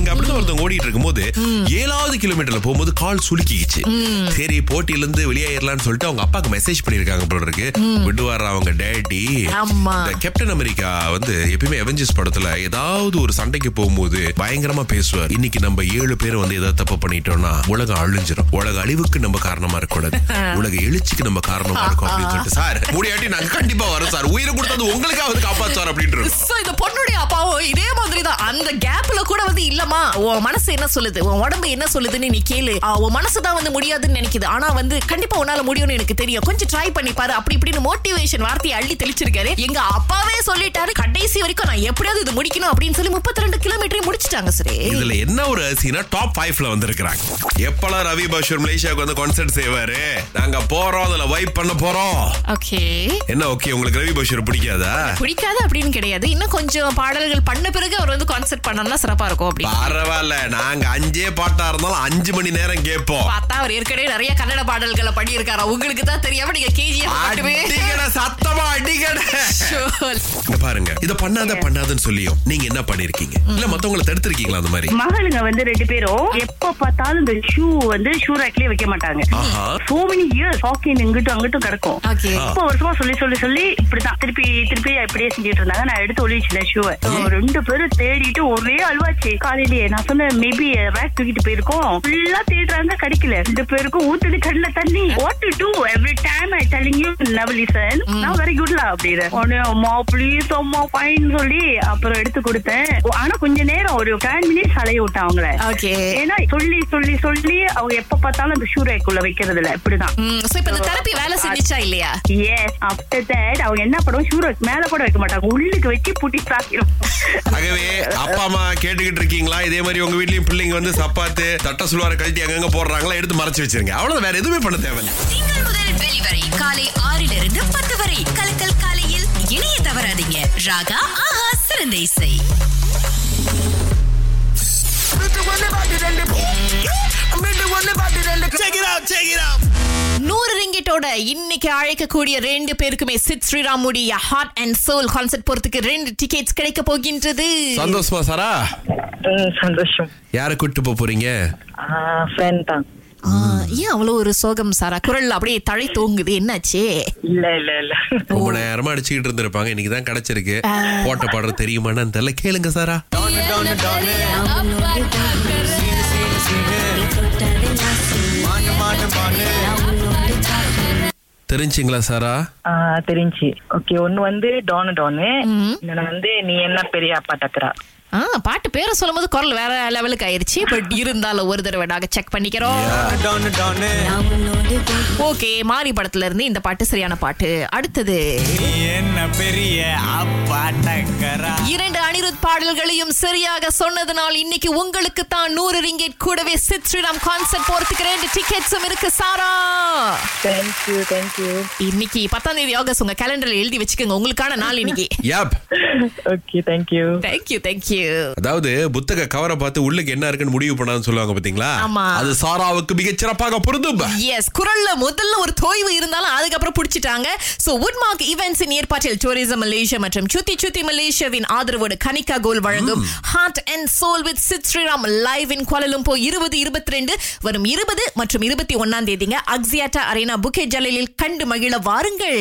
நீங்க அப்படிதான் ஒருத்தவங்க ஓடிட்டு இருக்கும்போது ஏழாவது கிலோமீட்டர்ல போகும்போது கால் சுலுக்கிச்சு சரி போட்டியில இருந்து வெளியேறலாம்னு சொல்லிட்டு அவங்க அப்பாக்கு மெசேஜ் பண்ணிருக்காங்க போல இருக்கு. விடுவார் அவங்க டேடி கேப்டன் அமெரிக்கா வந்து எப்பயுமே அவெஞ்சர்ஸ் படத்துல ஏதாவது ஒரு சண்டைக்கு போகும்போது பயங்கரமா பேசுவார். இன்னைக்கு நம்ம ஏழு பேர் வந்து ஏதாவது தப்பு பண்ணிட்டோம்னா உலகம் அழிஞ்சிரும். உலக அழிவுக்கு நம்ம காரணமா இருக்கக்கூடாது. உலக எழுச்சிக்கு நம்ம காரணமா இருக்கும் அப்படின்னு சொல்லிட்டு சார் முடியாட்டி நாங்க கண்டிப்பா வரோம் சார். உயிரை கொடுத்தது உங்களுக்காவது காப்பாற்றுவார் அப்படின்ட்டு So, இந்த பொண்ணுடைய அப்பாவும் இதே மாதிரி தான் அந்த கேப்ல கூட வந்து இல்லம்மா உன் மனசு என்ன சொல்லுது? உன் உடம்பு என்ன சொல்லுதுன்னு நீ கேளு. உன் மனசு தான் வந்து முடியாதுன்னு நினைக்குது. ஆனா வந்து கண்டிப்பா உன்னால முடியும்னு எனக்கு தெரியும். கொஞ்சம் ட்ரை பண்ணி பாரு. அப்படி இப்படின்னு மோட்டிவேஷன் வார்த்தையை அள்ளி தெளிச்சிருக்காரு. எங்க அப்பாவே சொல்லிட்டாரு கடைசி வரைக்கும் நான் எப்படியாவது இது முடிக்கணும் அப்படின்னு சொல்லி முப்பத்தி ரெண்டு கிலோமீட்டரையும் முடிச்சிட்டாங்க சரி. இதுல என்ன ஒரு அரிசினா டாப் ஃபைவ்ல வந்திருக்கிறாங்க. எப்பெல்லாம் ரவி பஷூர் மலேசியாவுக்கு வந்து கான்சர்ட் செய்வாரு? நாங்க போறோம் அதுல வைப் பண்ண போறோம். ஓகே என்ன ஓகே உங்களுக்கு ரவி பஷூர் பிடிக்காதா? பிடிக்காது அப்படின்னு கிடையாது. இன்னும் கொஞ்சம் பாடல்கள் பண்ண பிறகு அவர் வந்து கான்செர்ட் பண்ணோம்னா சிறப்பா இருக்கும் அப்படின்னு. பரவாயில்ல. நாங்க அஞ்சே பாட்டா இருந்தாலும் அஞ்சு மணி நேரம் கேட்போம். பார்த்தா அவர் ஏற்கனவே நிறைய கன்னட பாடல்களை பண்ணியிருக்காரு? உங்களுக்கு தான் தெரியாம நீங்க கேஜிஎஃப் சத்தமா பாருங்க இத பண்ணாத பண்ணாதன்னு சொல்லியும். நீங்க என்ன பண்ணிருக்கீங்க? இல்ல மத்தவங்கள தடுத்திருக்கீங்களா அந்த மாதிரி? மகளுங்க வந்து ரெண்டு பேரும் எப்ப பார்த்தாலும் இந்த ஷூ வந்து ஷூ ரேக்லயே வைக்க மாட்டாங்க. சோ மெனி இயர்ஸ் ஹாக்கின் இங்கிட்டும் அங்கிட்டும் கிடக்கும். இப்போ வருஷமா சொல்லி சொல்லி சொல்லி இப்படிதான் திருப்பி திருப்பி இப்படியே செஞ்சுட்டு இருந்தாங்க. நான் எடுத்து ஒளிச்சிட்டேன் ஷூவை ரெண்டு பேரும் தேடிட்டு ஒரே அல்வாச்சு காலையிலேயே நான் சொன்னேன் மேபி ரேக் தூக்கிட்டு போயிருக்கோம். ஃபுல்லா தேடுறாங்க கிடைக்கல. ரெண்டு பேருக்கும் ஊத்துது கண்ணுல தண்ணி. What to do every time I telling you never listen நான் வெரி குட்லா அப்படின்னு உடனே அம்மா ப்ளீஸ் அம்மா ஃபைன் சொல்லி அப்புறம் எடுத்து கொடுத்தேன். ஆனா கொஞ்ச நேரம் ஒரு டென் மினிட்ஸ் அலைய விட்டேன் அவங்கள. Okay. ஏன்னா சொல்லி சொல்லி சொல்லி அவங்க எப்ப பார்த்தாலும் அந்த ஷூ ரேக்குள்ள வைக்கிறது இல்ல இப்படிதான். தெரப்பி வேலை செஞ்சுச்சா இல்லையா? எஸ் ஆஃப்டர் தட் அவங்க என்ன பண்ணுவோம் ஷூ ரேக் மேல கூட வைக்க மாட்டாங்க. உள்ளுக்கு வச்சு பூட்டி சாக்கிடும் ஆகவே அப்பா அம்மா கேட்டுக்கிட்டு இருக்கீங்களா? இதே மாதிரி உங்க வீட்லயும் பிள்ளைங்க வந்து சப்பாத்து தட்ட சுழுவார கழட்டி அங்கங்க போடுறாங்களா? எடுத்து மறைச்சு வச்சிருங்க. அவ்வளவு வேற எதுவுமே பண்ண தேவையில்லை. திங்கள் முதல் வெளிவரை காலை ஆறிலிருந்து பத்து வரை. கலக்கல் காலையில் தவறாதீங்க ராகா ஆஹா சிறந்த இசை. நூறு ரிங்கிட்டோட இன்னைக்கு அழைக்கக்கூடிய ரெண்டு பேருக்குமே சித் ஸ்ரீராமுடைய ஹார்ட் அண்ட் சோல் கான்சர்ட் போறதுக்கு ரெண்டு டிக்கெட்ஸ் கிடைக்க போகின்றது. சந்தோஷமா சாரா? சந்தோஷம். யார கூட்டு போறீங்க? ஃப்ரெண்ட் தான். ஆ, ஏன் அவ்வளவு ஒரு சோகம் சாரா? குரல் அப்படியே தழை தூங்குது. என்னாச்சு? இல்ல இல்ல இல்ல. ரொம்ப நேரமா அடிச்சுக்கிட்டு இருந்திருப்பாங்க. இன்னைக்கு தான் கிடைச்சிருக்கு. போட்ட பாடுறது தெரியுமான்னு தெரியல கேளுங்க சாரா. தெரிஞ்சுங்களா சாரா? ஆ, தெரிஞ்சு. ஓகே ஒன்னு வந்து டானு டானு. இன்னொன்னு வந்து நீ என்ன பெரிய அப்பா டக்கரா ஆ பாட்டு பேரை சொல்லும் போது குரல் வேற லெவலுக்கு ஆயிருச்சு. பட் இருந்தாலும் ஒரு தடவை நாங்க செக் பண்ணிக்கிறோம். ஓகே மாரி படத்துல இருந்து இந்த பாட்டு சரியான பாட்டு. அடுத்தது. இரண்டு அனிருத் பாடல்களையும் சரியாக சொன்னதுனால் இன்னைக்கு உங்களுக்கு தான் நூறு ரிங்கெட் கூடவே சித் ஸ்ரீராம் கான்சர்ட் போறதுக்கு ரெண்டு டிக்கெட்ஸும் இருக்கு சாரா. தேங்க்யூ தேங்க்யூ இன்னைக்கு பத்தாம் தேதி ஆகஸ்ட் உங்க கேலண்டர்ல எழுதி வச்சுக்கோங்க. உங்களுக்கான நாள் இன்னைக்கு. Yup okay thank you thank you thank you அதாவது புத்தக கவரை பார்த்து உள்ளுக்கு என்ன இருக்குன்னு முடிவு பண்ணான்னு சொல்லுவாங்க பாத்தீங்களா. அது சாராவுக்கு மிகச் சிறப்பாக பொருந்தும். எஸ் குரல்ல முதல்ல ஒரு தோய்வு இருந்தாலும் அதுக்கப்புறம் புடிச்சிட்டாங்க. சோ வுட்மார்க் ஈவென்ட்ஸின் ஏற்பாட்டில் டூரிசம் மலேசியா மற்றும் சுத்தி சுத்தி மலேசியாவின் ஆதரவோடு கனிகா கோல் வழங்கும் heart and soul with Sid Sriram live in Colombo இருபது இருபத்தி ரெண்டு வரும் இருபது மற்றும் இருபத்தி ஒன்னாம் தேதிங்க அக்ஸியாட்டா அரேனா புக்கே ஜலலில் கண்டு மகிழ வாருங்கள்.